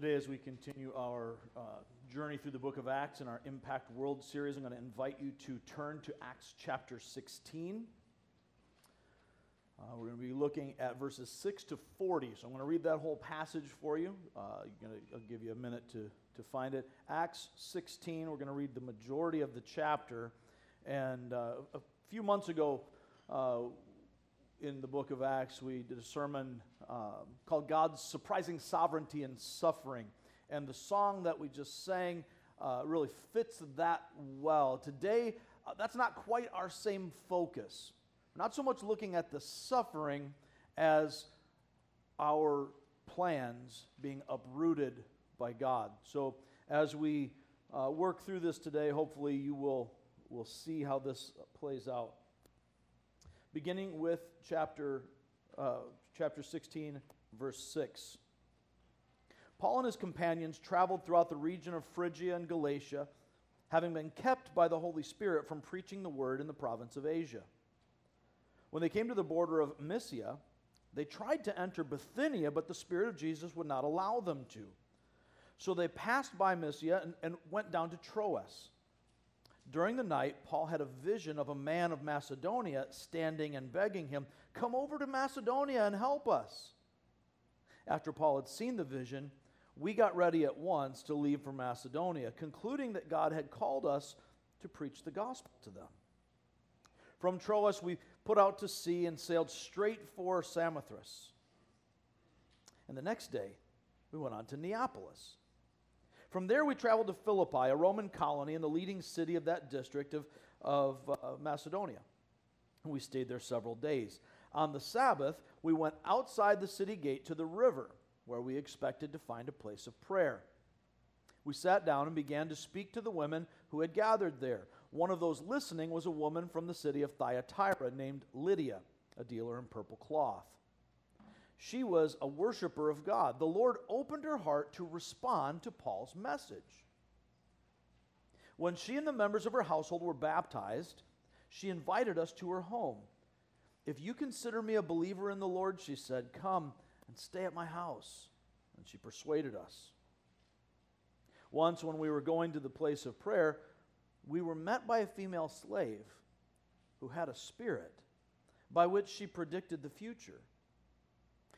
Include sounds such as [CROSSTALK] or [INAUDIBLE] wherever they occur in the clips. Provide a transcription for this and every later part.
Today, as we continue our uh, journey through the book of Acts in our Impact World series, I'm going to invite you to turn to Acts chapter 16. Uh, we're going to be looking at verses 6 to 40. So I'm going to read that whole passage for you. Uh, gonna, I'll give you a minute to, to find it. Acts 16, we're going to read the majority of the chapter. And uh, a few months ago, uh, in the book of Acts, we did a sermon um, called God's Surprising Sovereignty and Suffering. And the song that we just sang uh, really fits that well. Today, uh, that's not quite our same focus. We're not so much looking at the suffering as our plans being uprooted by God. So, as we uh, work through this today, hopefully you will, will see how this plays out beginning with chapter, uh, chapter 16, verse 6. Paul and his companions traveled throughout the region of Phrygia and Galatia, having been kept by the Holy Spirit from preaching the word in the province of Asia. When they came to the border of Mysia, they tried to enter Bithynia, but the Spirit of Jesus would not allow them to. So they passed by Mysia and, and went down to Troas. During the night, Paul had a vision of a man of Macedonia standing and begging him, Come over to Macedonia and help us. After Paul had seen the vision, we got ready at once to leave for Macedonia, concluding that God had called us to preach the gospel to them. From Troas, we put out to sea and sailed straight for Samothrace. And the next day, we went on to Neapolis. From there, we traveled to Philippi, a Roman colony in the leading city of that district of, of uh, Macedonia. We stayed there several days. On the Sabbath, we went outside the city gate to the river, where we expected to find a place of prayer. We sat down and began to speak to the women who had gathered there. One of those listening was a woman from the city of Thyatira named Lydia, a dealer in purple cloth. She was a worshiper of God. The Lord opened her heart to respond to Paul's message. When she and the members of her household were baptized, she invited us to her home. If you consider me a believer in the Lord, she said, come and stay at my house. And she persuaded us. Once, when we were going to the place of prayer, we were met by a female slave who had a spirit by which she predicted the future.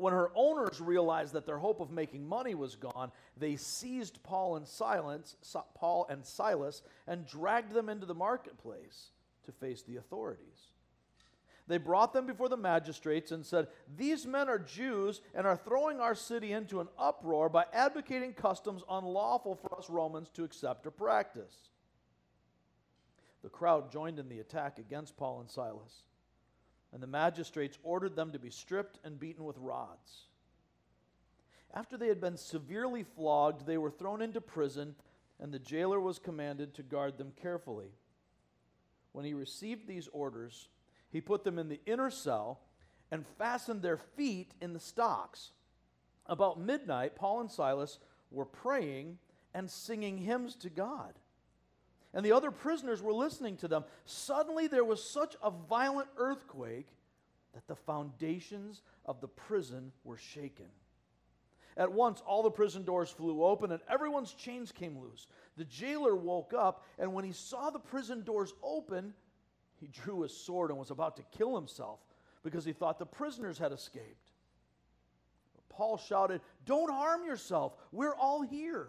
When her owners realized that their hope of making money was gone, they seized Paul and Silas, Paul and Silas and dragged them into the marketplace to face the authorities. They brought them before the magistrates and said, These men are Jews and are throwing our city into an uproar by advocating customs unlawful for us Romans to accept or practice. The crowd joined in the attack against Paul and Silas and the magistrates ordered them to be stripped and beaten with rods. After they had been severely flogged, they were thrown into prison, and the jailer was commanded to guard them carefully. When he received these orders, he put them in the inner cell and fastened their feet in the stocks. About midnight, Paul and Silas were praying and singing hymns to God and the other prisoners were listening to them. Suddenly there was such a violent earthquake that the foundations of the prison were shaken. At once, all the prison doors flew open and everyone's chains came loose. The jailer woke up, and when he saw the prison doors open, he drew his sword and was about to kill himself because he thought the prisoners had escaped. Paul shouted, Don't harm yourself. We're all here.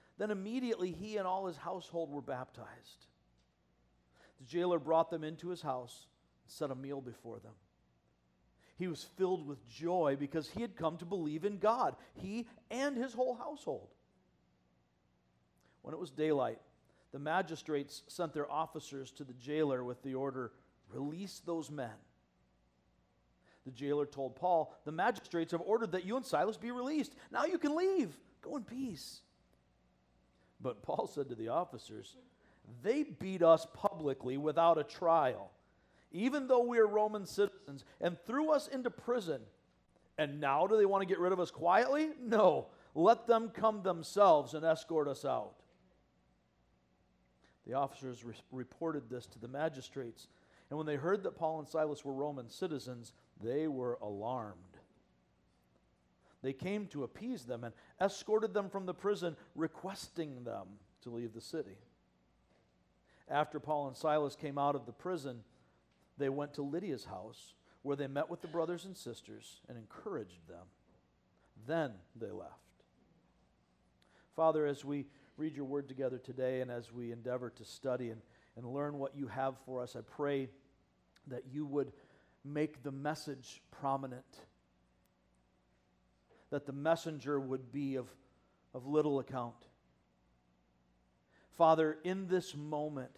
Then immediately he and all his household were baptized. The jailer brought them into his house and set a meal before them. He was filled with joy because he had come to believe in God, he and his whole household. When it was daylight, the magistrates sent their officers to the jailer with the order release those men. The jailer told Paul, The magistrates have ordered that you and Silas be released. Now you can leave. Go in peace. But Paul said to the officers, They beat us publicly without a trial, even though we are Roman citizens, and threw us into prison. And now do they want to get rid of us quietly? No. Let them come themselves and escort us out. The officers re- reported this to the magistrates, and when they heard that Paul and Silas were Roman citizens, they were alarmed. They came to appease them and escorted them from the prison, requesting them to leave the city. After Paul and Silas came out of the prison, they went to Lydia's house, where they met with the brothers and sisters and encouraged them. Then they left. Father, as we read your word together today and as we endeavor to study and, and learn what you have for us, I pray that you would make the message prominent, that the messenger would be of, of little account. Father, in this moment,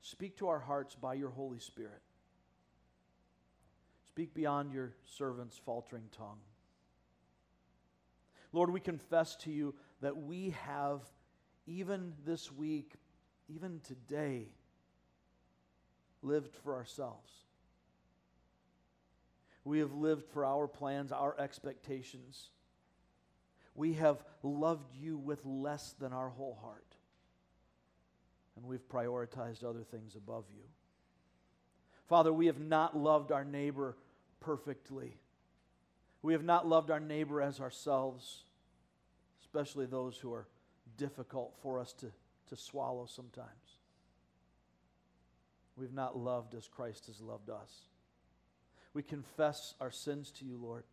speak to our hearts by your Holy Spirit. Speak beyond your servant's faltering tongue. Lord, we confess to you that we have, even this week, even today, lived for ourselves. We have lived for our plans, our expectations. We have loved you with less than our whole heart. And we've prioritized other things above you. Father, we have not loved our neighbor perfectly. We have not loved our neighbor as ourselves, especially those who are difficult for us to, to swallow sometimes. We've not loved as Christ has loved us. We confess our sins to you, Lord.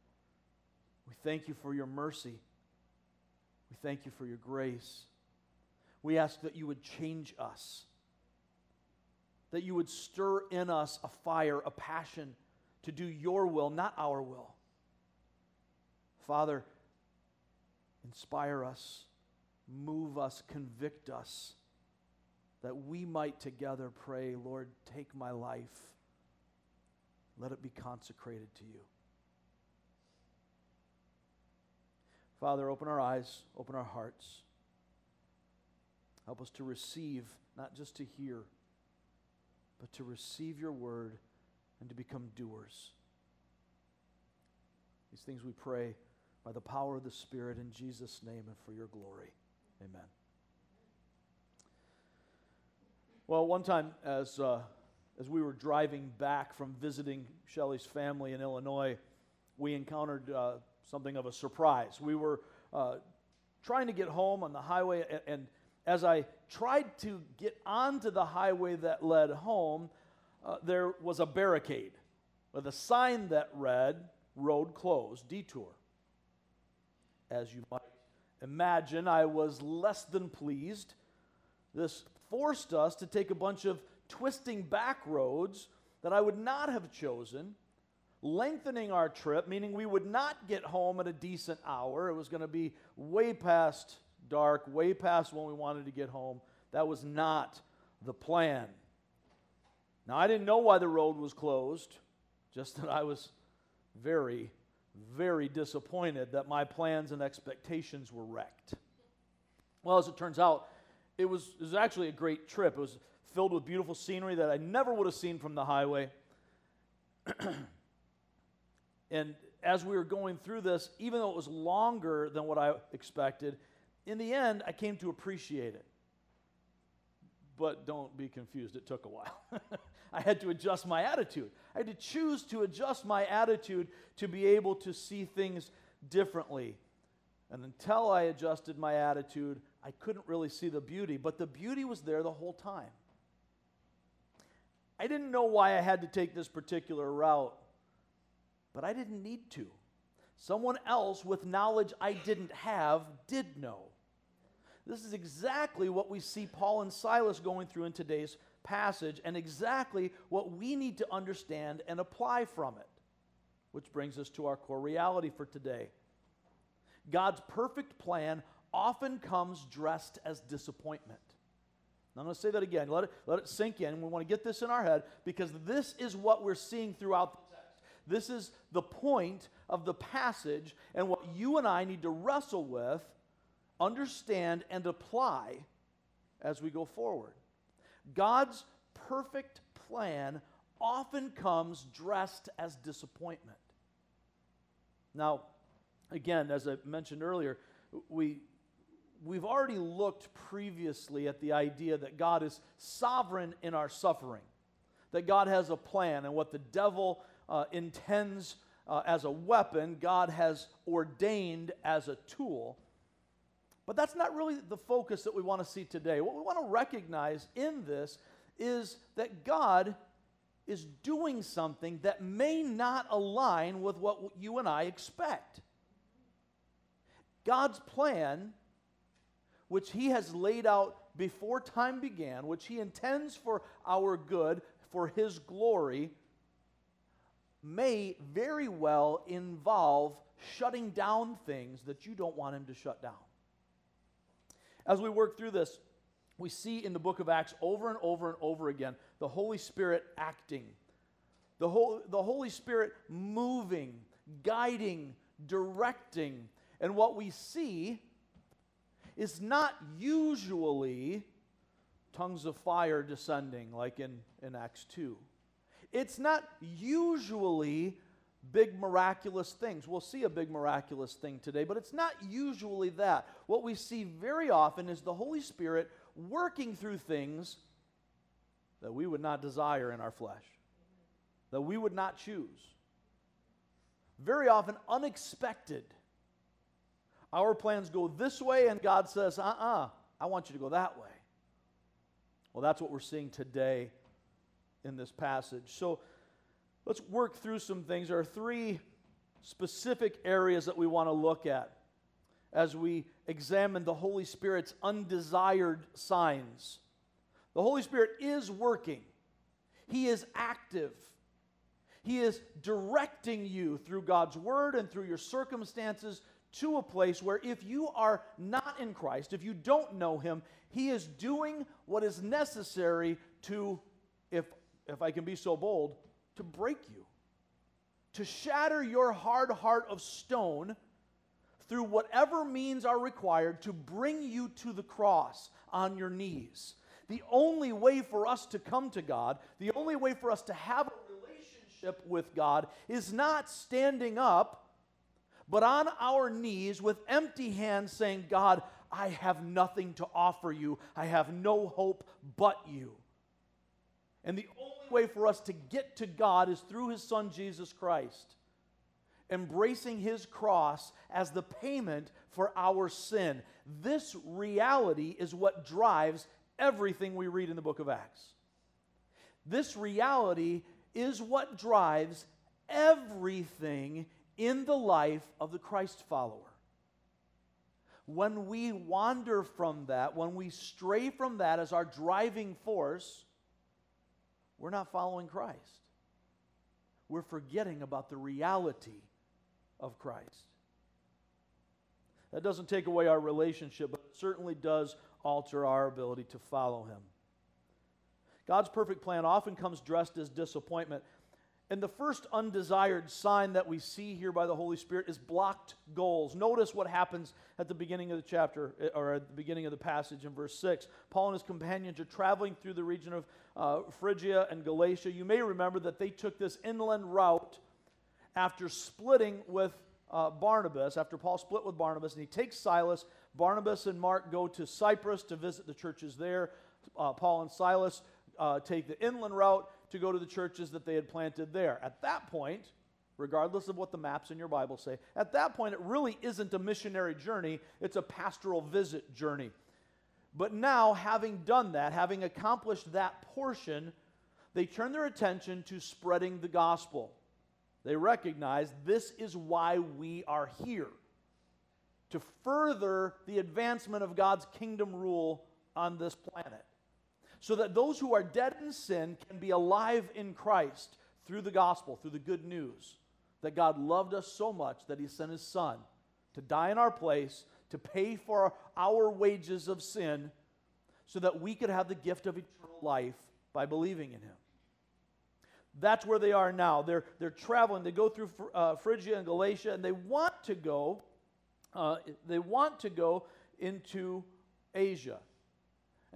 We thank you for your mercy. We thank you for your grace. We ask that you would change us, that you would stir in us a fire, a passion to do your will, not our will. Father, inspire us, move us, convict us, that we might together pray, Lord, take my life let it be consecrated to you. Father, open our eyes, open our hearts. Help us to receive, not just to hear, but to receive your word and to become doers. These things we pray by the power of the Spirit in Jesus' name and for your glory. Amen. Well, one time as. Uh, as we were driving back from visiting Shelley's family in Illinois, we encountered uh, something of a surprise. We were uh, trying to get home on the highway, and, and, as I tried to get onto the highway that led home, uh, there was a barricade with a sign that read, Road closed, detour. As you might imagine, I was less than pleased. This forced us to take a bunch of twisting back roads that I would not have chosen, lengthening our trip, meaning we would not get home at a decent hour. It was going to be way past dark, way past when we wanted to get home. That was not the plan. Now, I didn't know why the road was closed, just that I was very, very disappointed that my plans and expectations were wrecked. Well, as it turns out, it was, it was actually a great trip. It was filled with beautiful scenery that I never would have seen from the highway. [CLEARS THROAT] and as we were going through this, even though it was longer than what I expected, in the end, I came to appreciate it. But don't be confused, it took a while. [LAUGHS] I had to adjust my attitude. I had to choose to adjust my attitude to be able to see things differently. And until I adjusted my attitude, I couldn't really see the beauty, but the beauty was there the whole time. I didn't know why I had to take this particular route, but I didn't need to. Someone else with knowledge I didn't have did know. this is exactly what we see Paul and Silas going through in today's passage, and exactly what we need to understand and apply from it. Which brings us to our core reality for today. God's perfect plan often comes dressed as disappointment. I'm going to say that again. Let it, let it sink in. We want to get this in our head because this is what we're seeing throughout the text. This is the point of the passage and what you and I need to wrestle with, understand, and apply as we go forward. God's perfect plan often comes dressed as disappointment. Now, again, as I mentioned earlier, we, we've already looked previously at the idea that God is sovereign in our suffering, that God has a plan, and what the devil uh, intends uh, as a weapon, God has ordained as a tool. But that's not really the focus that we want to see today. What we want to recognize in this is that God is doing something that may not align with what you and I expect. God's plan, which He has laid out before time began, which He intends for our good, for His glory, may very well involve shutting down things that you don't want Him to shut down. As we work through this, we see in the book of Acts over and over and over again the Holy Spirit acting, the, whole, the Holy Spirit moving, guiding, directing. And what we see is not usually tongues of fire descending like in, in Acts 2. It's not usually big miraculous things. We'll see a big miraculous thing today, but it's not usually that. What we see very often is the Holy Spirit working through things that we would not desire in our flesh, that we would not choose. Very often, unexpected. Our plans go this way, and God says, uh uh-uh, uh, I want you to go that way. Well, that's what we're seeing today in this passage. So let's work through some things. There are three specific areas that we want to look at as we examine the Holy Spirit's undesired signs. The Holy Spirit is working, He is active. He is directing you through God's word and through your circumstances to a place where if you are not in Christ, if you don't know Him, He is doing what is necessary to, if, if I can be so bold, to break you, to shatter your hard heart of stone through whatever means are required to bring you to the cross on your knees. The only way for us to come to God, the only way for us to have a relationship with God is not standing up, but on our knees with empty hands saying, God, I have nothing to offer you. I have no hope but you. And the only way for us to get to God is through his son Jesus Christ embracing his cross as the payment for our sin. This reality is what drives everything we read in the book of Acts. This reality is what drives everything in the life of the Christ follower. When we wander from that, when we stray from that as our driving force, we're not following Christ. We're forgetting about the reality of Christ. That doesn't take away our relationship, but it certainly does alter our ability to follow Him. God's perfect plan often comes dressed as disappointment. And the first undesired sign that we see here by the Holy Spirit is blocked goals. Notice what happens at the beginning of the chapter, eh, or at the beginning of the passage in verse 6. Paul and his companions are traveling through the region of uh, Phrygia and Galatia. You may remember that they took this inland route after splitting with uh, Barnabas, after Paul split with Barnabas, and he takes Silas. Barnabas and Mark go to Cyprus to visit the churches there. Uh, Paul and Silas uh, take the inland route to go to the churches that they had planted there. At that point, regardless of what the maps in your Bible say, at that point, it really isn't a missionary journey, it's a pastoral visit journey. But now, having done that, having accomplished that portion, they turn their attention to spreading the gospel. They recognize this is why we are here. to further the advancement of God's kingdom rule on this planet. So that those who are dead in sin can be alive in Christ through the gospel, through the good news that God loved us so much that he sent his son to die in our place, to pay for our wages of sin, so that we could have the gift of eternal life by believing in him. That's where they are now. They're, they're traveling. They go through uh, Phrygia and Galatia, and they want to go. Uh, they want to go into Asia.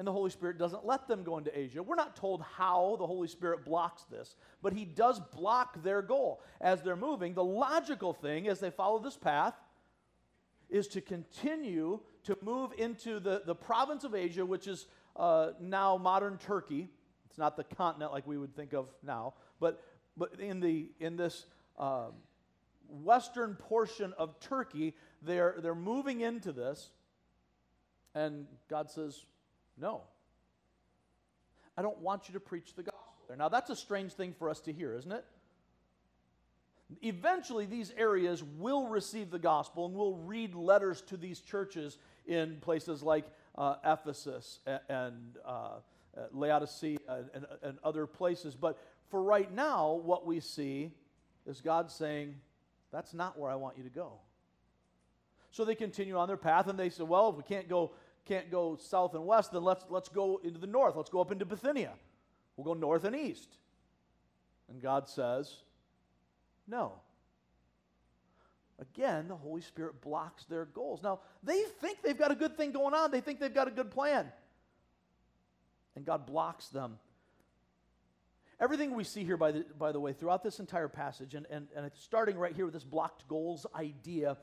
And the Holy Spirit doesn't let them go into Asia. We're not told how the Holy Spirit blocks this, but He does block their goal. As they're moving, the logical thing as they follow this path is to continue to move into the, the province of Asia, which is uh, now modern Turkey. It's not the continent like we would think of now, but, but in, the, in this um, western portion of Turkey, they're, they're moving into this. And God says, No. I don't want you to preach the gospel there. Now, that's a strange thing for us to hear, isn't it? Eventually, these areas will receive the gospel and will read letters to these churches in places like uh, Ephesus and, and uh, Laodicea and, and other places. But for right now, what we see is God saying, That's not where I want you to go. So they continue on their path and they say, Well, if we can't go, can't go south and west, then let's, let's go into the north. Let's go up into Bithynia. We'll go north and east. And God says, no. Again, the Holy Spirit blocks their goals. Now, they think they've got a good thing going on, they think they've got a good plan. And God blocks them. Everything we see here, by the, by the way, throughout this entire passage, and, and, and starting right here with this blocked goals idea,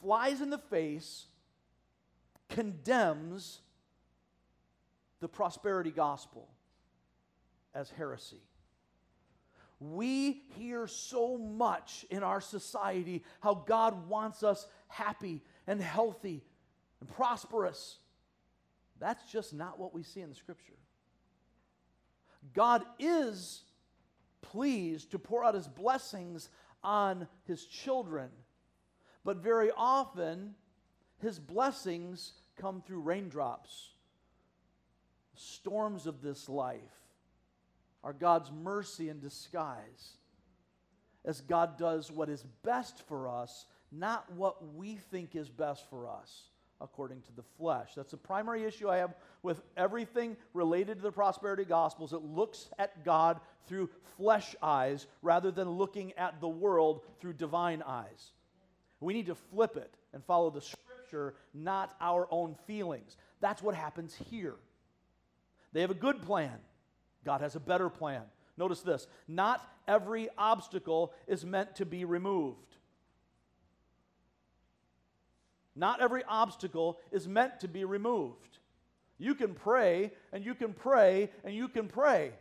flies in the face, condemns the prosperity gospel as heresy. We hear so much in our society how God wants us happy and healthy and prosperous. That's just not what we see in the scripture. God is pleased to pour out his blessings on his children, but very often his blessings come through raindrops, storms of this life are God's mercy in disguise. As God does what is best for us, not what we think is best for us according to the flesh. That's the primary issue I have with everything related to the prosperity gospels. It looks at God through flesh eyes rather than looking at the world through divine eyes. We need to flip it and follow the scripture, not our own feelings. That's what happens here. They have a good plan. God has a better plan. Notice this not every obstacle is meant to be removed. Not every obstacle is meant to be removed. You can pray and you can pray and you can pray.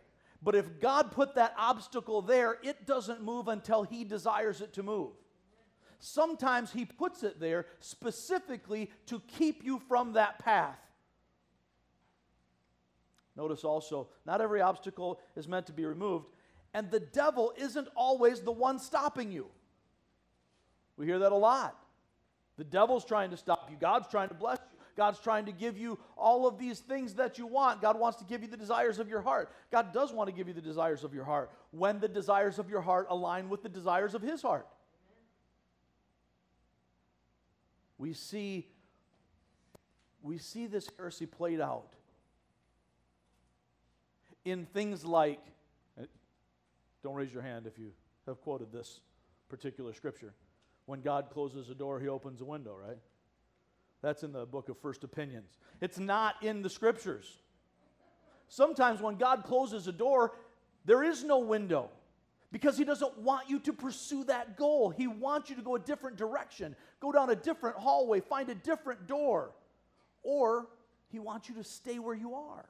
But if God put that obstacle there, it doesn't move until He desires it to move. Sometimes He puts it there specifically to keep you from that path. Notice also, not every obstacle is meant to be removed, and the devil isn't always the one stopping you. We hear that a lot. The devil's trying to stop you, God's trying to bless you. God's trying to give you all of these things that you want. God wants to give you the desires of your heart. God does want to give you the desires of your heart when the desires of your heart align with the desires of His heart. We see, we see this heresy played out in things like, eh, don't raise your hand if you have quoted this particular scripture. When God closes a door, he opens a window, right? That's in the book of First Opinions. It's not in the scriptures. Sometimes when God closes a door, there is no window because he doesn't want you to pursue that goal. He wants you to go a different direction, go down a different hallway, find a different door, or he wants you to stay where you are.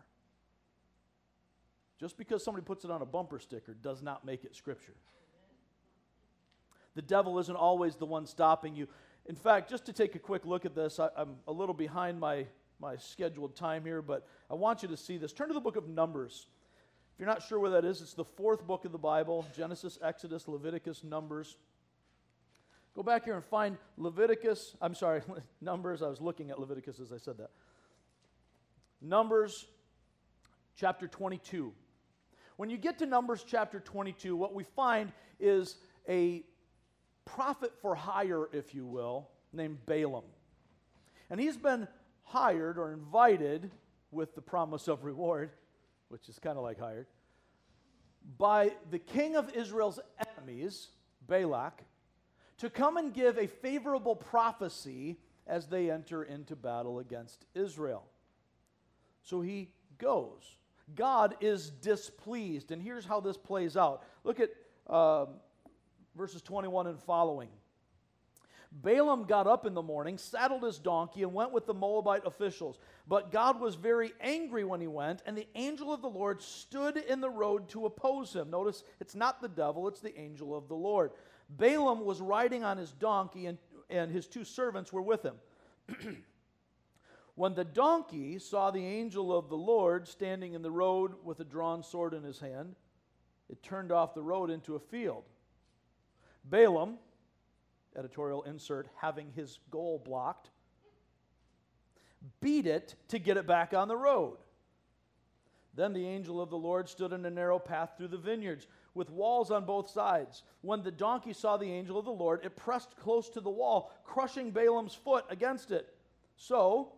Just because somebody puts it on a bumper sticker does not make it scripture. The devil isn't always the one stopping you. In fact, just to take a quick look at this, I, am a little behind my, my scheduled time here, but I want you to see this. Turn to the book of Numbers. If you're not sure where that is, it's the fourth book of the Bible Genesis, Exodus, Leviticus, Numbers. Go back here and find Leviticus. I'm sorry, [LAUGHS] Numbers. I was looking at Leviticus as I said that. Numbers chapter 22. When you get to Numbers chapter 22, what we find is a prophet for hire, if you will, named Balaam. And he's been hired or invited with the promise of reward, which is kind of like hired, by the king of Israel's enemies, Balak, to come and give a favorable prophecy as they enter into battle against Israel. So he goes. God is displeased. And here's how this plays out. Look at uh, verses 21 and following. Balaam got up in the morning, saddled his donkey, and went with the Moabite officials. But God was very angry when he went, and the angel of the Lord stood in the road to oppose him. Notice it's not the devil, it's the angel of the Lord. Balaam was riding on his donkey, and, and his two servants were with him. [CLEARS THROAT] when the donkey saw the angel of the Lord standing in the road with a drawn sword in his hand, it turned off the road into a field. Balaam, editorial insert, having his goal blocked, beat it to get it back on the road. Then the angel of the Lord stood in a narrow path through the vineyards with walls on both sides. When the donkey saw the angel of the Lord, it pressed close to the wall, crushing Balaam's foot against it. So,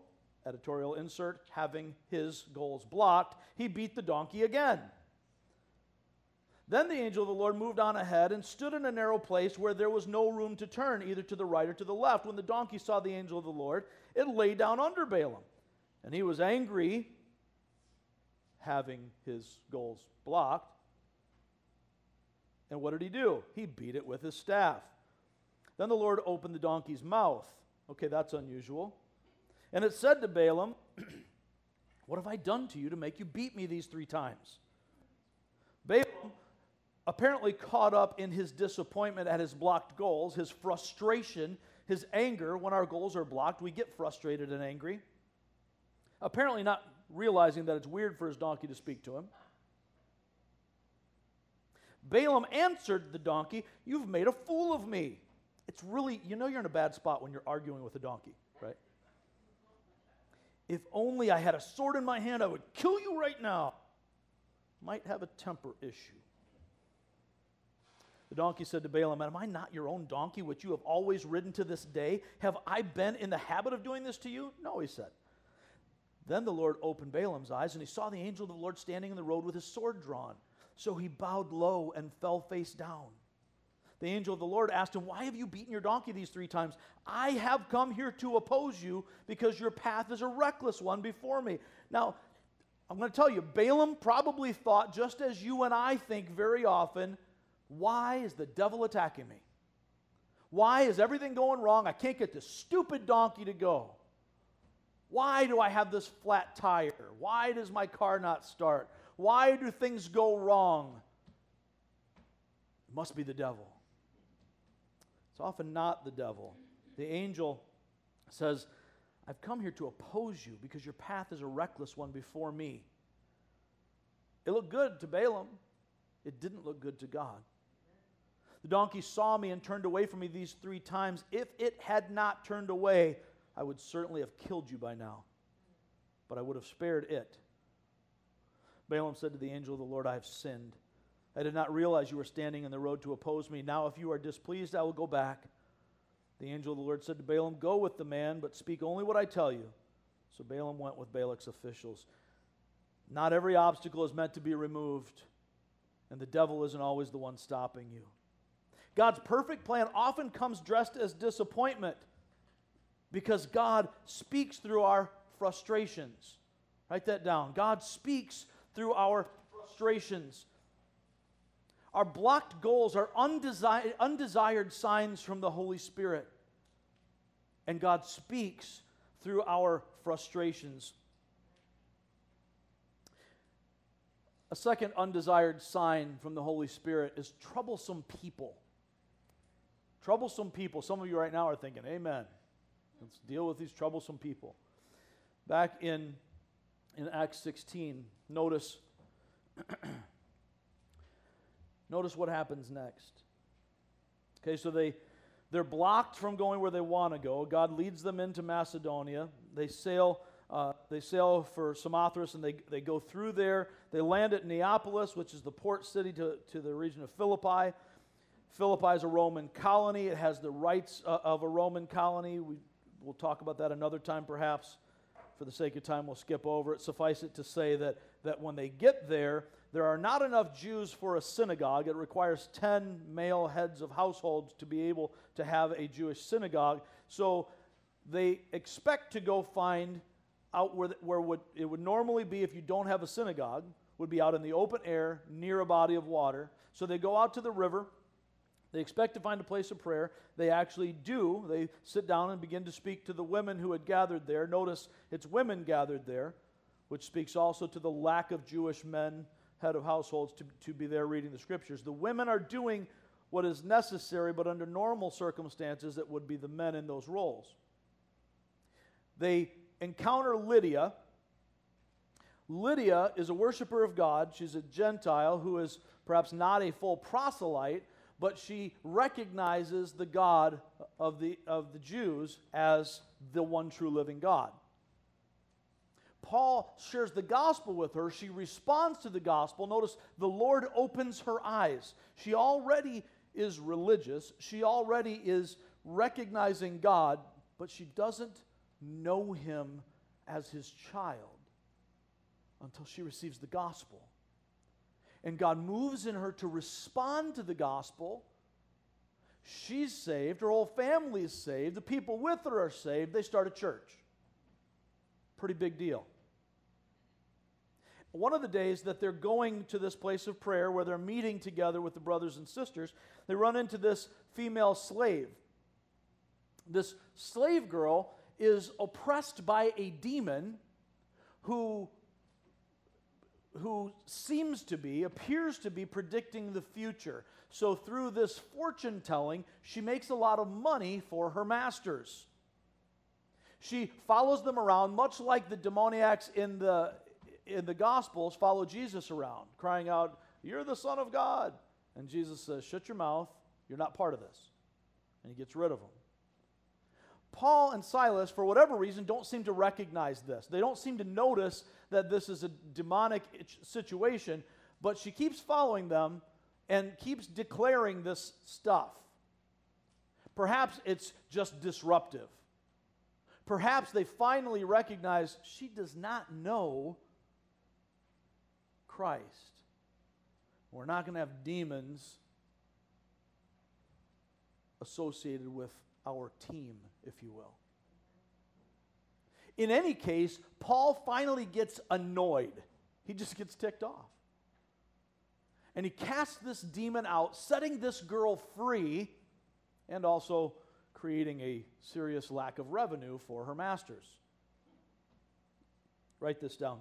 editorial insert, having his goals blocked, he beat the donkey again. Then the angel of the Lord moved on ahead and stood in a narrow place where there was no room to turn, either to the right or to the left. When the donkey saw the angel of the Lord, it lay down under Balaam. And he was angry, having his goals blocked. And what did he do? He beat it with his staff. Then the Lord opened the donkey's mouth. Okay, that's unusual. And it said to Balaam, [CLEARS THROAT] What have I done to you to make you beat me these three times? Balaam apparently caught up in his disappointment at his blocked goals, his frustration, his anger. When our goals are blocked, we get frustrated and angry. Apparently, not realizing that it's weird for his donkey to speak to him. Balaam answered the donkey, You've made a fool of me. It's really, you know, you're in a bad spot when you're arguing with a donkey, right? If only I had a sword in my hand, I would kill you right now. Might have a temper issue. The donkey said to Balaam, Am I not your own donkey, which you have always ridden to this day? Have I been in the habit of doing this to you? No, he said. Then the Lord opened Balaam's eyes, and he saw the angel of the Lord standing in the road with his sword drawn. So he bowed low and fell face down. The angel of the Lord asked him, Why have you beaten your donkey these three times? I have come here to oppose you because your path is a reckless one before me. Now, I'm going to tell you, Balaam probably thought, just as you and I think very often, why is the devil attacking me? Why is everything going wrong? I can't get this stupid donkey to go. Why do I have this flat tire? Why does my car not start? Why do things go wrong? It must be the devil. It's often not the devil. The angel says, I've come here to oppose you because your path is a reckless one before me. It looked good to Balaam, it didn't look good to God. The donkey saw me and turned away from me these three times. If it had not turned away, I would certainly have killed you by now, but I would have spared it. Balaam said to the angel of the Lord, I have sinned. I did not realize you were standing in the road to oppose me. Now, if you are displeased, I will go back. The angel of the Lord said to Balaam, Go with the man, but speak only what I tell you. So Balaam went with Balak's officials. Not every obstacle is meant to be removed, and the devil isn't always the one stopping you. God's perfect plan often comes dressed as disappointment because God speaks through our frustrations. Write that down. God speaks through our frustrations. Our blocked goals are undesired, undesired signs from the Holy Spirit. And God speaks through our frustrations. A second undesired sign from the Holy Spirit is troublesome people. Troublesome people. Some of you right now are thinking, Amen. Let's deal with these troublesome people. Back in, in Acts 16, notice, [CLEARS THROAT] notice what happens next. Okay, so they, They're blocked from going where they want to go. God leads them into Macedonia. They sail, uh, they sail for Samothrace and they, they go through there. They land at Neapolis, which is the port city to, to the region of Philippi. Philippi is a Roman colony. It has the rights uh, of a Roman colony. We, we'll talk about that another time, perhaps. For the sake of time, we'll skip over it. Suffice it to say that, that when they get there, there are not enough Jews for a synagogue. It requires 10 male heads of households to be able to have a Jewish synagogue. So they expect to go find out where, where would, it would normally be if you don't have a synagogue, would be out in the open air near a body of water. So they go out to the river. They expect to find a place of prayer. They actually do. They sit down and begin to speak to the women who had gathered there. Notice it's women gathered there, which speaks also to the lack of Jewish men, head of households, to, to be there reading the scriptures. The women are doing what is necessary, but under normal circumstances, it would be the men in those roles. They encounter Lydia. Lydia is a worshiper of God. She's a Gentile who is perhaps not a full proselyte, but she recognizes the God of the, of the Jews as the one true living God. Paul shares the gospel with her. She responds to the gospel. Notice the Lord opens her eyes. She already is religious, she already is recognizing God, but she doesn't know him as his child until she receives the gospel. And God moves in her to respond to the gospel. She's saved, her whole family is saved, the people with her are saved. They start a church. Pretty big deal. One of the days that they're going to this place of prayer where they're meeting together with the brothers and sisters, they run into this female slave. This slave girl is oppressed by a demon who who seems to be, appears to be predicting the future. So, through this fortune telling, she makes a lot of money for her masters. She follows them around, much like the demoniacs in the, in the Gospels follow Jesus around, crying out, You're the Son of God. And Jesus says, Shut your mouth. You're not part of this. And he gets rid of them. Paul and Silas, for whatever reason, don't seem to recognize this. They don't seem to notice that this is a demonic situation, but she keeps following them and keeps declaring this stuff. Perhaps it's just disruptive. Perhaps they finally recognize she does not know Christ. We're not going to have demons associated with our team, if you will. In any case, Paul finally gets annoyed. He just gets ticked off. And he casts this demon out, setting this girl free, and also creating a serious lack of revenue for her masters. Write this down.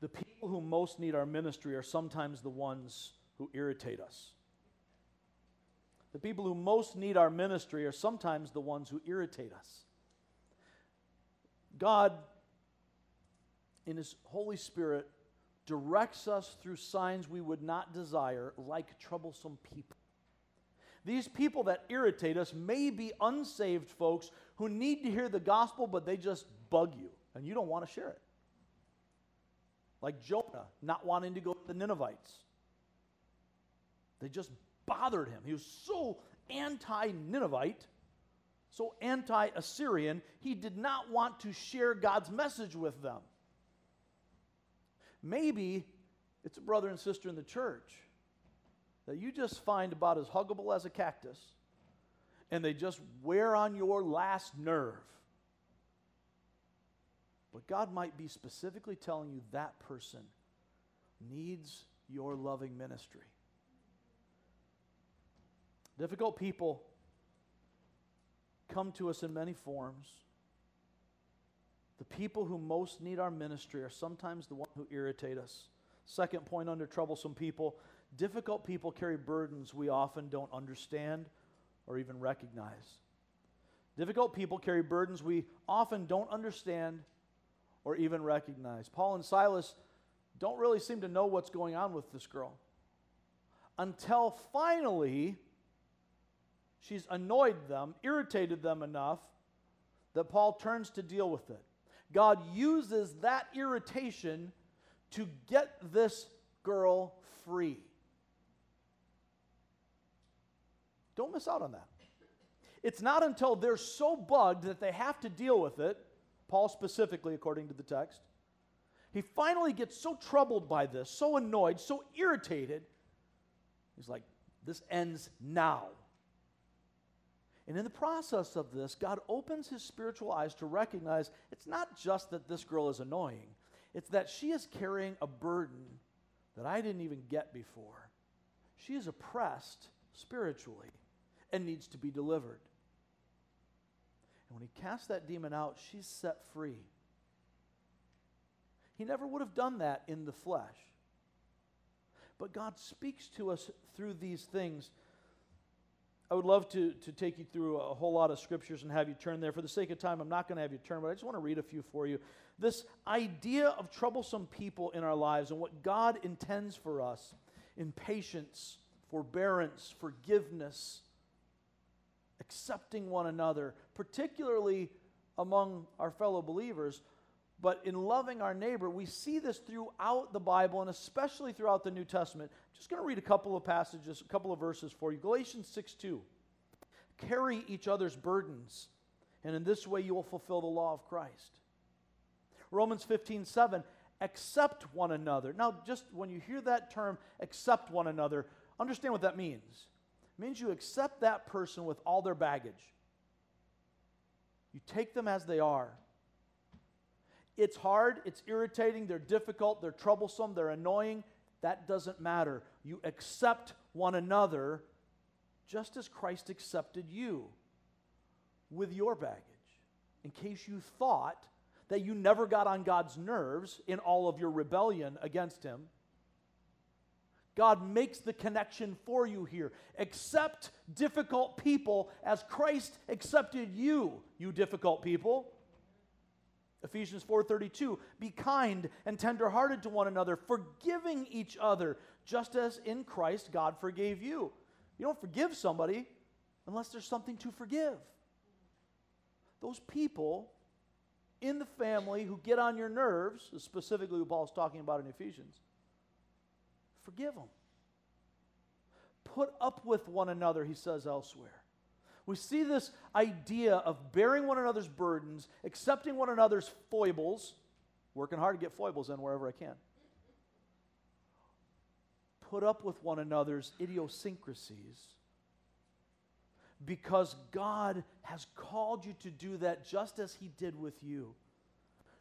The people who most need our ministry are sometimes the ones who irritate us. The people who most need our ministry are sometimes the ones who irritate us. God, in His Holy Spirit, directs us through signs we would not desire, like troublesome people. These people that irritate us may be unsaved folks who need to hear the gospel, but they just bug you, and you don't want to share it. Like Jonah not wanting to go to the Ninevites. They just bothered him. He was so anti Ninevite so anti Assyrian, he did not want to share God's message with them. Maybe it's a brother and sister in the church that you just find about as huggable as a cactus, and they just wear on your last nerve. But God might be specifically telling you that person needs your loving ministry. Difficult people come to us in many forms. The people who most need our ministry are sometimes the ones who irritate us. Second point under troublesome people difficult people carry burdens we often don't understand or even recognize. Difficult people carry burdens we often don't understand or even recognize. Paul and Silas don't really seem to know what's going on with this girl until finally she's annoyed them, irritated them enough that Paul turns to deal with it. God uses that irritation to get this girl free. Don't miss out on that. It's not until they're so bugged that they have to deal with it, Paul specifically, according to the text. He finally gets so troubled by this, so annoyed, so irritated. He's like, This ends now. And in the process of this, God opens his spiritual eyes to recognize it's not just that this girl is annoying, it's that she is carrying a burden that I didn't even get before. She is oppressed spiritually and needs to be delivered. And when he casts that demon out, she's set free. He never would have done that in the flesh. But God speaks to us through these things I would love to, to take you through a whole lot of scriptures and have you turn there. For the sake of time, I'm not going to have you turn, but I just want to read a few for you. This idea of troublesome people in our lives and what God intends for us in patience, forbearance, forgiveness, accepting one another, particularly among our fellow believers, but in loving our neighbor, we see this throughout the Bible and especially throughout the New Testament. I'm just going to read a couple of passages, a couple of verses for you. Galatians 6 2. Carry each other's burdens, and in this way you will fulfill the law of Christ. Romans 15 7. Accept one another. Now, just when you hear that term, accept one another, understand what that means. It means you accept that person with all their baggage. You take them as they are. It's hard, it's irritating, they're difficult, they're troublesome, they're annoying. That doesn't matter. You accept one another just as Christ accepted you with your baggage. In case you thought that you never got on God's nerves in all of your rebellion against Him, God makes the connection for you here. Accept difficult people as Christ accepted you, you difficult people. Ephesians 4:32 Be kind and tenderhearted to one another, forgiving each other, just as in Christ God forgave you. You don't forgive somebody unless there's something to forgive. Those people in the family who get on your nerves, specifically what Paul's talking about in Ephesians, forgive them. Put up with one another, he says elsewhere. We see this idea of bearing one another's burdens, accepting one another's foibles, working hard to get foibles in wherever I can. Put up with one another's idiosyncrasies because God has called you to do that just as He did with you.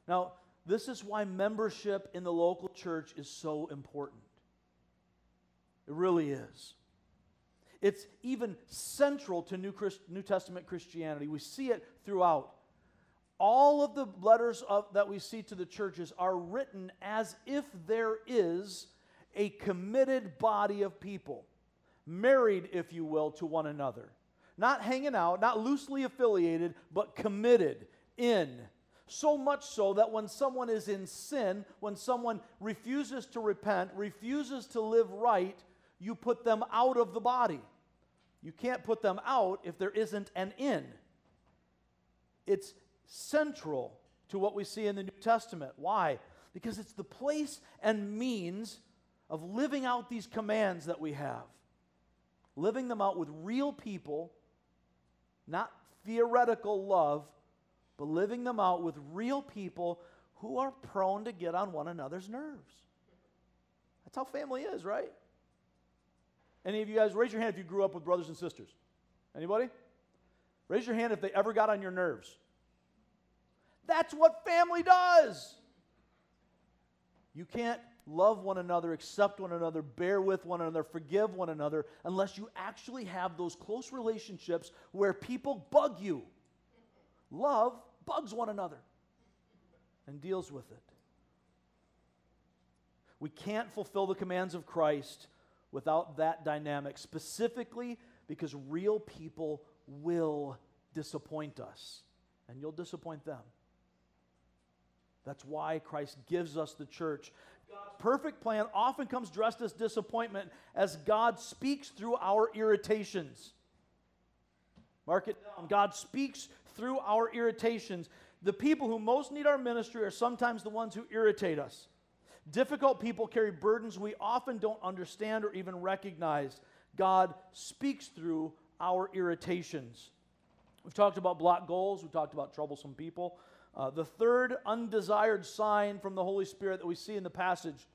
Now, this is why membership in the local church is so important. It really is. It's even central to New, Christ, New Testament Christianity. We see it throughout. All of the letters of, that we see to the churches are written as if there is a committed body of people, married, if you will, to one another. Not hanging out, not loosely affiliated, but committed in. So much so that when someone is in sin, when someone refuses to repent, refuses to live right, you put them out of the body. You can't put them out if there isn't an in. It's central to what we see in the New Testament. Why? Because it's the place and means of living out these commands that we have. Living them out with real people, not theoretical love, but living them out with real people who are prone to get on one another's nerves. That's how family is, right? Any of you guys, raise your hand if you grew up with brothers and sisters. Anybody? Raise your hand if they ever got on your nerves. That's what family does. You can't love one another, accept one another, bear with one another, forgive one another, unless you actually have those close relationships where people bug you. Love bugs one another and deals with it. We can't fulfill the commands of Christ without that dynamic, specifically because real people will disappoint us, and you'll disappoint them. That's why Christ gives us the church. God's perfect plan often comes dressed as disappointment as God speaks through our irritations. Mark it down. God speaks through our irritations. The people who most need our ministry are sometimes the ones who irritate us. Difficult people carry burdens we often don't understand or even recognize. God speaks through our irritations. We've talked about block goals, we've talked about troublesome people. Uh, the third undesired sign from the Holy Spirit that we see in the passage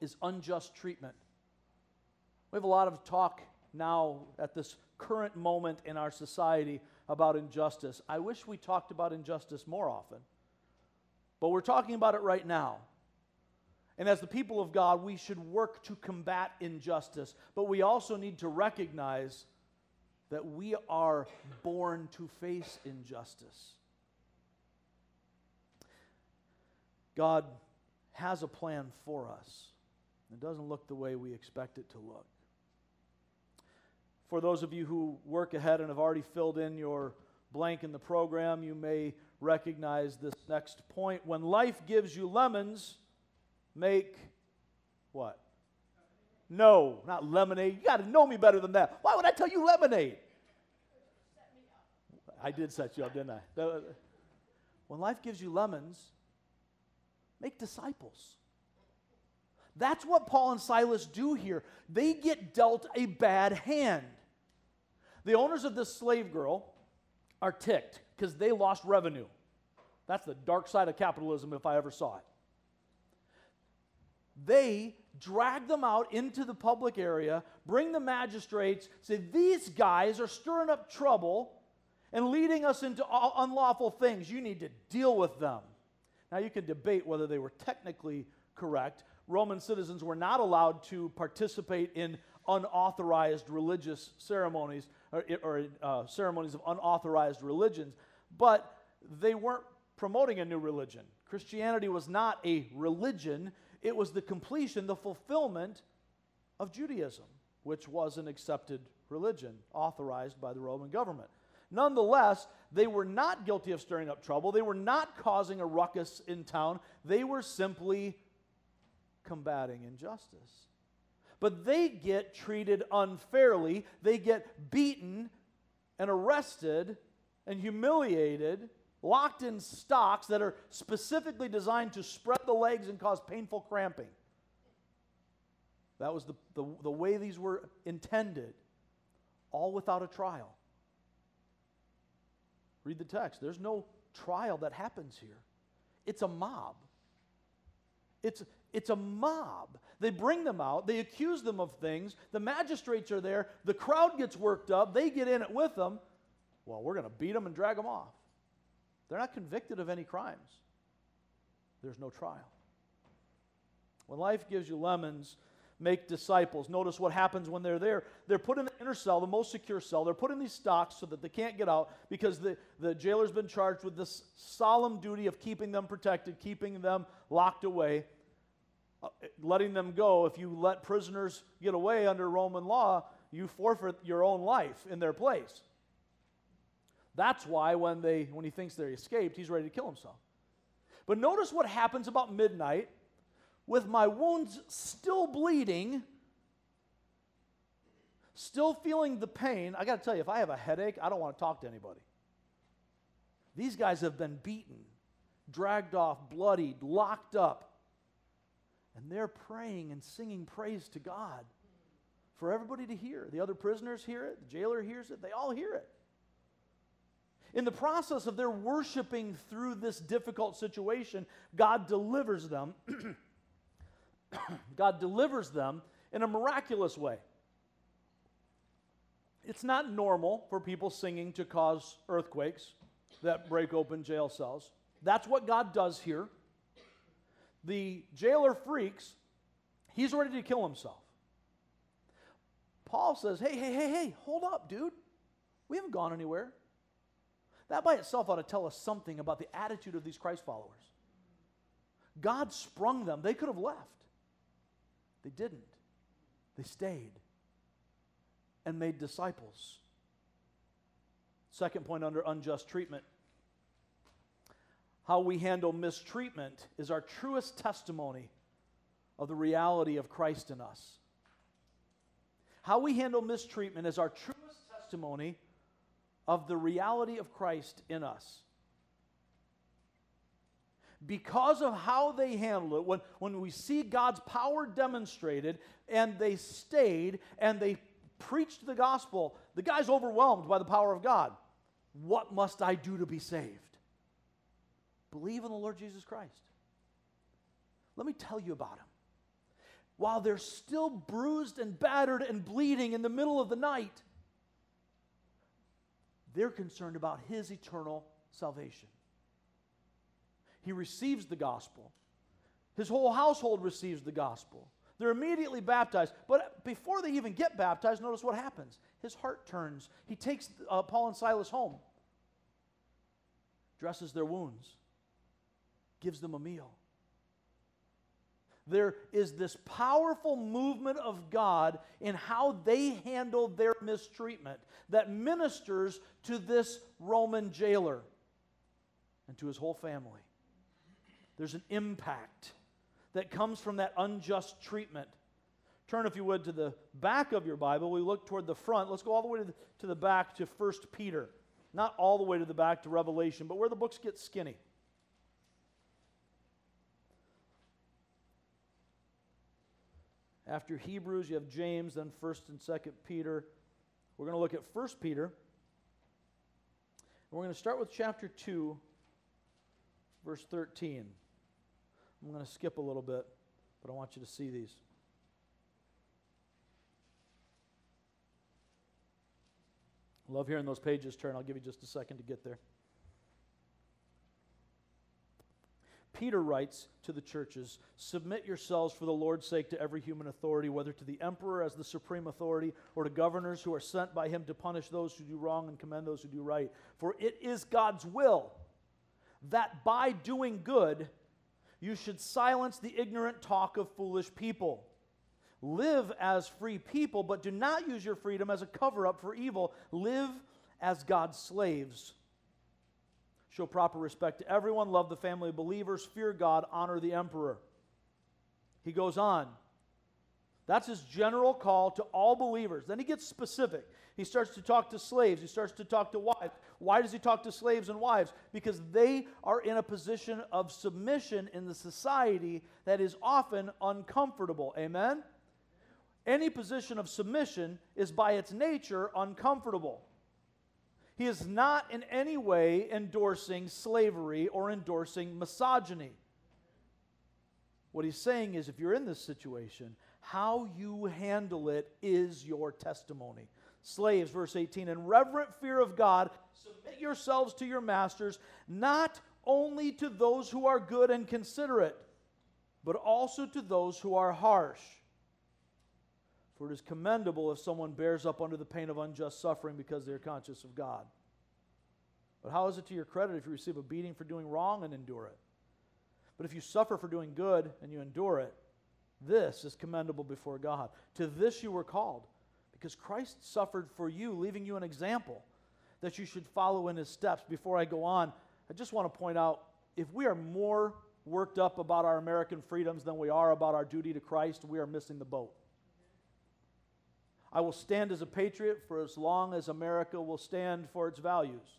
is unjust treatment. We have a lot of talk now at this current moment in our society about injustice. I wish we talked about injustice more often, but we're talking about it right now. And as the people of God, we should work to combat injustice, but we also need to recognize that we are born to face injustice. God has a plan for us. It doesn't look the way we expect it to look. For those of you who work ahead and have already filled in your blank in the program, you may recognize this next point. When life gives you lemons, make what? No, not lemonade. You got to know me better than that. Why would I tell you lemonade? I did set you up, didn't I? When life gives you lemons, make disciples. That's what Paul and Silas do here. They get dealt a bad hand. The owners of this slave girl are ticked because they lost revenue. That's the dark side of capitalism if I ever saw it. They drag them out into the public area, bring the magistrates, say, These guys are stirring up trouble and leading us into unlawful things. You need to deal with them. Now, you can debate whether they were technically correct, Roman citizens were not allowed to participate in unauthorized religious ceremonies or, or uh, ceremonies of unauthorized religions, but they weren't promoting a new religion. Christianity was not a religion, it was the completion, the fulfillment of Judaism, which was an accepted religion authorized by the Roman government. Nonetheless, they were not guilty of stirring up trouble. They were not causing a ruckus in town. They were simply combating injustice. But they get treated unfairly, they get beaten and arrested and humiliated, locked in stocks that are specifically designed to spread the legs and cause painful cramping. That was the, the, the way these were intended, all without a trial. Read the text. There's no trial that happens here. It's a mob. It's, it's a mob. They bring them out, they accuse them of things. The magistrates are there, the crowd gets worked up, they get in it with them. Well, we're going to beat them and drag them off. They're not convicted of any crimes, there's no trial. When life gives you lemons, make disciples. Notice what happens when they're there. They're put in the inner cell, the most secure cell. They're put in these stocks so that they can't get out because the, the jailer's been charged with this solemn duty of keeping them protected, keeping them locked away. Uh, letting them go, if you let prisoners get away under Roman law, you forfeit your own life in their place. That's why when, they, when he thinks they escaped, he's ready to kill himself. But notice what happens about midnight with my wounds still bleeding, still feeling the pain. I got to tell you, if I have a headache, I don't want to talk to anybody. These guys have been beaten, dragged off, bloodied, locked up. And they're praying and singing praise to God for everybody to hear. The other prisoners hear it, the jailer hears it, they all hear it. In the process of their worshiping through this difficult situation, God delivers them. [CLEARS THROAT] God delivers them in a miraculous way. It's not normal for people singing to cause earthquakes that break open jail cells. That's what God does here the jailer freaks, he's ready to kill himself. Paul says, Hey, hey, hey, hey, hold up, dude. We haven't gone anywhere. That by itself ought to tell us something about the attitude of these Christ followers. God sprung them. They could have left. They didn't. They stayed and made disciples. Second point under unjust treatment how we handle mistreatment is our truest testimony of the reality of Christ in us. How we handle mistreatment is our truest testimony of the reality of Christ in us. Because of how they handled it, when, when we see God's power demonstrated and they stayed and they preached the gospel, the guy's overwhelmed by the power of God. What must I do to be saved? Believe in the Lord Jesus Christ. Let me tell you about him. While they're still bruised and battered and bleeding in the middle of the night, they're concerned about his eternal salvation. He receives the gospel. His whole household receives the gospel. They're immediately baptized. But before they even get baptized, notice what happens. His heart turns. He takes uh, Paul and Silas home, dresses their wounds, gives them a meal. There is this powerful movement of God in how they handle their mistreatment that ministers to this Roman jailer and to his whole family. There's an impact that comes from that unjust treatment. Turn, if you would, to the back of your Bible. We look toward the front. Let's go all the way to the, to the back to 1 Peter. Not all the way to the back to Revelation, but where the books get skinny. After Hebrews, you have James, then 1st and 2nd Peter. We're going to look at 1st Peter. We're going to start with chapter 2, verse 13. I'm going to skip a little bit, but I want you to see these. Love hearing those pages turn. I'll give you just a second to get there. Peter writes to the churches Submit yourselves for the Lord's sake to every human authority, whether to the emperor as the supreme authority, or to governors who are sent by him to punish those who do wrong and commend those who do right. For it is God's will that by doing good, you should silence the ignorant talk of foolish people. Live as free people, but do not use your freedom as a cover up for evil. Live as God's slaves. Show proper respect to everyone, love the family of believers, fear God, honor the emperor. He goes on. That's his general call to all believers. Then he gets specific. He starts to talk to slaves. He starts to talk to wives. Why does he talk to slaves and wives? Because they are in a position of submission in the society that is often uncomfortable. Amen? Any position of submission is by its nature uncomfortable. He is not in any way endorsing slavery or endorsing misogyny. What he's saying is if you're in this situation, how you handle it is your testimony. Slaves, verse 18, in reverent fear of God, submit yourselves to your masters, not only to those who are good and considerate, but also to those who are harsh. For it is commendable if someone bears up under the pain of unjust suffering because they are conscious of God. But how is it to your credit if you receive a beating for doing wrong and endure it? But if you suffer for doing good and you endure it, this is commendable before God. To this you were called because Christ suffered for you, leaving you an example that you should follow in his steps. Before I go on, I just want to point out if we are more worked up about our American freedoms than we are about our duty to Christ, we are missing the boat. I will stand as a patriot for as long as America will stand for its values.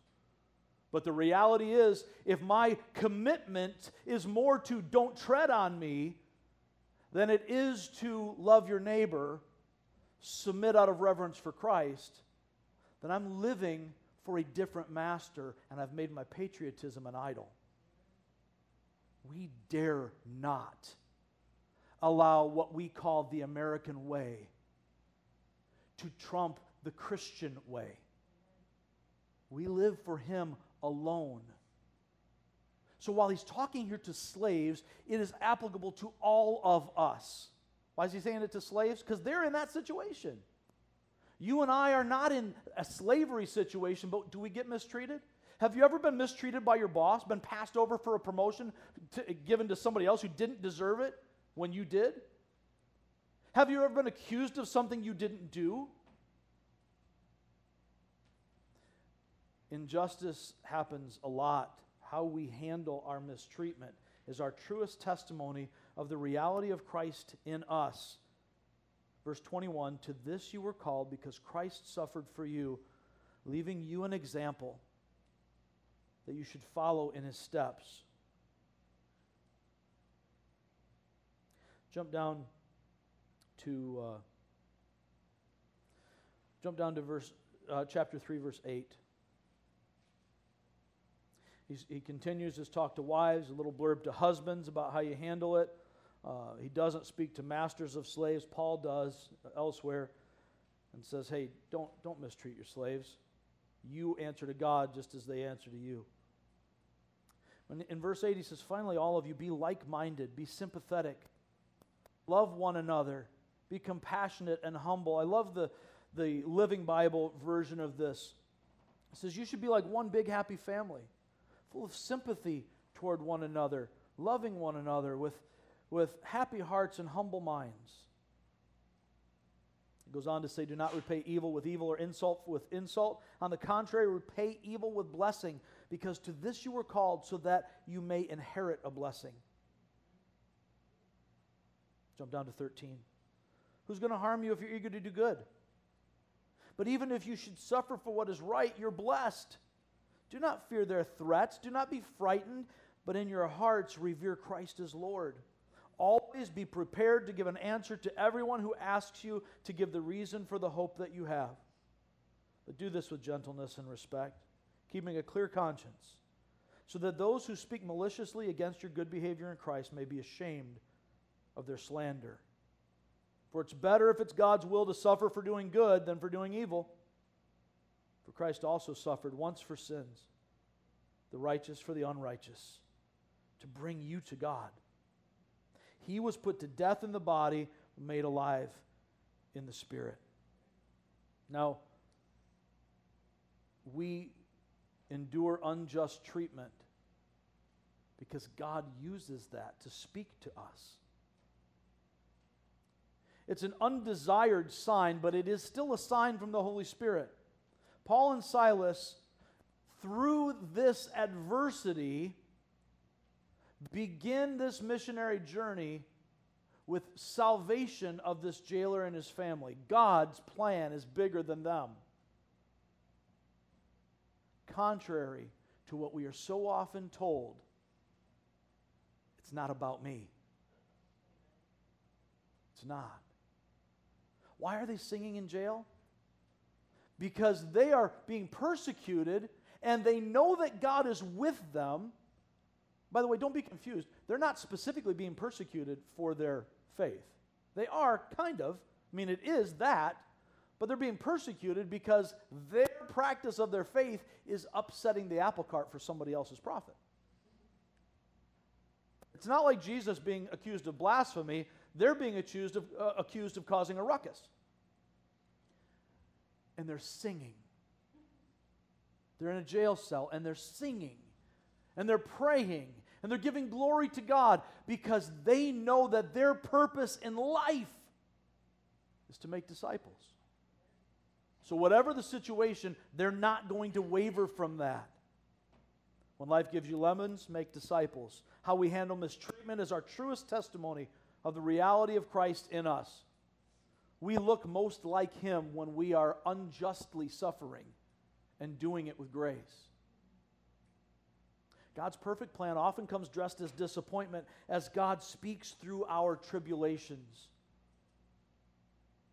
But the reality is, if my commitment is more to don't tread on me than it is to love your neighbor submit out of reverence for Christ, then I'm living for a different master and I've made my patriotism an idol. We dare not allow what we call the American way to trump the Christian way. We live for Him alone. So while he's talking here to slaves, it is applicable to all of us. Why is he saying it to slaves? Because they're in that situation. You and I are not in a slavery situation, but do we get mistreated? Have you ever been mistreated by your boss, been passed over for a promotion to, given to somebody else who didn't deserve it when you did? Have you ever been accused of something you didn't do? Injustice happens a lot. How we handle our mistreatment is our truest testimony of the reality of Christ in us. Verse 21 To this you were called because Christ suffered for you, leaving you an example that you should follow in his steps. Jump down to uh, jump down to verse uh, chapter three, verse eight. He's, he continues his talk to wives, a little blurb to husbands about how you handle it. Uh, he doesn't speak to masters of slaves. Paul does elsewhere and says, hey, don't, don't mistreat your slaves. You answer to God just as they answer to you. In verse 8, he says, finally, all of you, be like minded, be sympathetic, love one another, be compassionate and humble. I love the, the Living Bible version of this. It says, you should be like one big happy family full of sympathy toward one another, loving one another with, with happy hearts and humble minds. It goes on to say, Do not repay evil with evil or insult with insult. On the contrary, repay evil with blessing, because to this you were called, so that you may inherit a blessing. Jump down to 13. Who's going to harm you if you're eager to do good? But even if you should suffer for what is right, you're blessed. Do not fear their threats. Do not be frightened, but in your hearts revere Christ as Lord. Always be prepared to give an answer to everyone who asks you to give the reason for the hope that you have. But do this with gentleness and respect, keeping a clear conscience, so that those who speak maliciously against your good behavior in Christ may be ashamed of their slander. For it's better if it's God's will to suffer for doing good than for doing evil. For Christ also suffered once for sins, the righteous for the unrighteous, to bring you to God. He was put to death in the body, made alive in the spirit. Now, we endure unjust treatment because God uses that to speak to us. It's an undesired sign, but it is still a sign from the Holy Spirit. Paul and Silas, through this adversity, begin this missionary journey with salvation of this jailer and his family. God's plan is bigger than them. Contrary to what we are so often told, it's not about me. It's not. Why are they singing in jail? because they are being persecuted and they know that God is with them. By the way, don't be confused. They're not specifically being persecuted for their faith. They are, kind of. I mean, it is that, but they're being persecuted because their practice of their faith is upsetting the apple cart for somebody else's profit. It's not like Jesus being accused of blasphemy, they're being accused of, uh, accused of causing a ruckus and they're singing. They're in a jail cell and they're singing and they're praying and they're giving glory to God because they know that their purpose in life is to make disciples. So, whatever the situation, they're not going to waver from that. When life gives you lemons, make disciples. How we handle mistreatment is our truest testimony of the reality of Christ in us. We look most like Him when we are unjustly suffering and doing it with grace. God's perfect plan often comes dressed as disappointment as God speaks through our tribulations.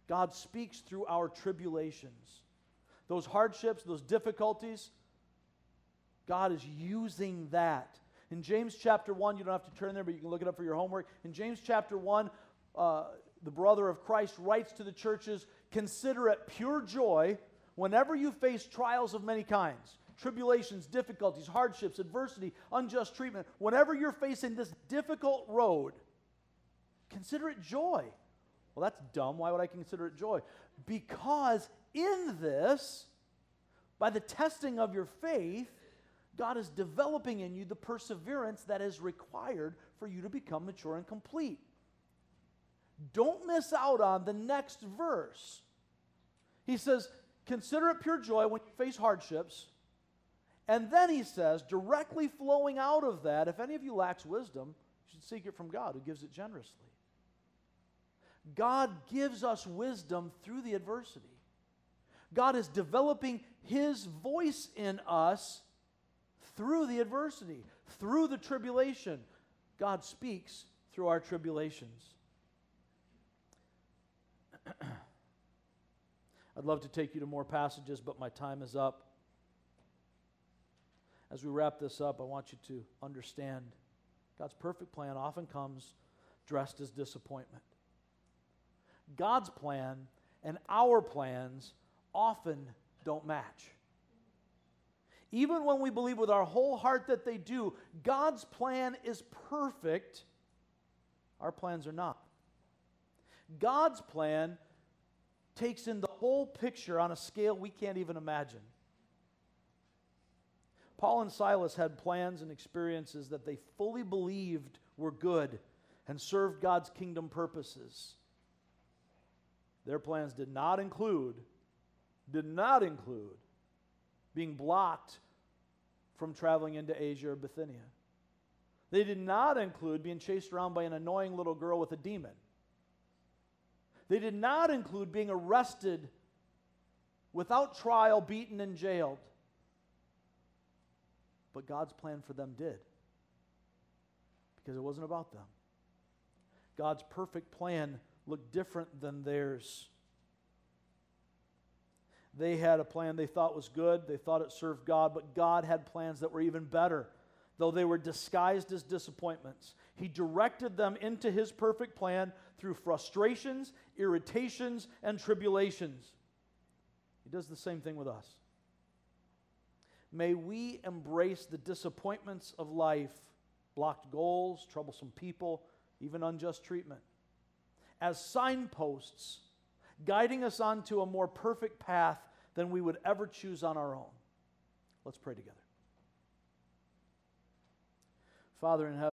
God speaks through our tribulations. Those hardships, those difficulties, God is using that. In James chapter 1, you don't have to turn there, but you can look it up for your homework. In James chapter 1, uh, the brother of Christ, writes to the churches Consider it pure joy whenever you face trials of many kinds tribulations, difficulties, hardships, adversity, unjust treatment. Whenever you're facing this difficult road, consider it joy. Well, that's dumb. Why would I consider it joy? Because in this, by the testing of your faith, God is developing in you the perseverance that is required for you to become mature and complete don't miss out on the next verse. He says, Consider it pure joy when you face hardships. And then he says, directly flowing out of that, if any of you lacks wisdom, you should seek it from God who gives it generously. God gives us wisdom through the adversity. God is developing His voice in us through the adversity, through the tribulation. God speaks through our tribulations. [CLEARS THROAT] I'd love to take you to more passages, but my time is up. As we wrap this up, I want you to understand God's perfect plan often comes dressed as disappointment. God's plan and our plans often don't match. Even when we believe with our whole heart that they do, God's plan is perfect. Our plans are not. God's plan takes in the whole picture on a scale we can't even imagine. Paul and Silas had plans and experiences that they fully believed were good and served God's kingdom purposes. Their plans did not include, did not include being blocked from traveling into Asia or Bithynia. They did not include being chased around by an annoying little girl with a demon. They did not include being arrested without trial, beaten, and jailed. But God's plan for them did. Because it wasn't about them. God's perfect plan looked different than theirs. They had a plan they thought was good, they thought it served God, but God had plans that were even better, though they were disguised as disappointments. He directed them into His perfect plan through frustrations, irritations, and tribulations. He does the same thing with us. May we embrace the disappointments of life, blocked goals, troublesome people, even unjust treatment, as signposts guiding us onto a more perfect path than we would ever choose on our own. Let's pray together. Father in heaven,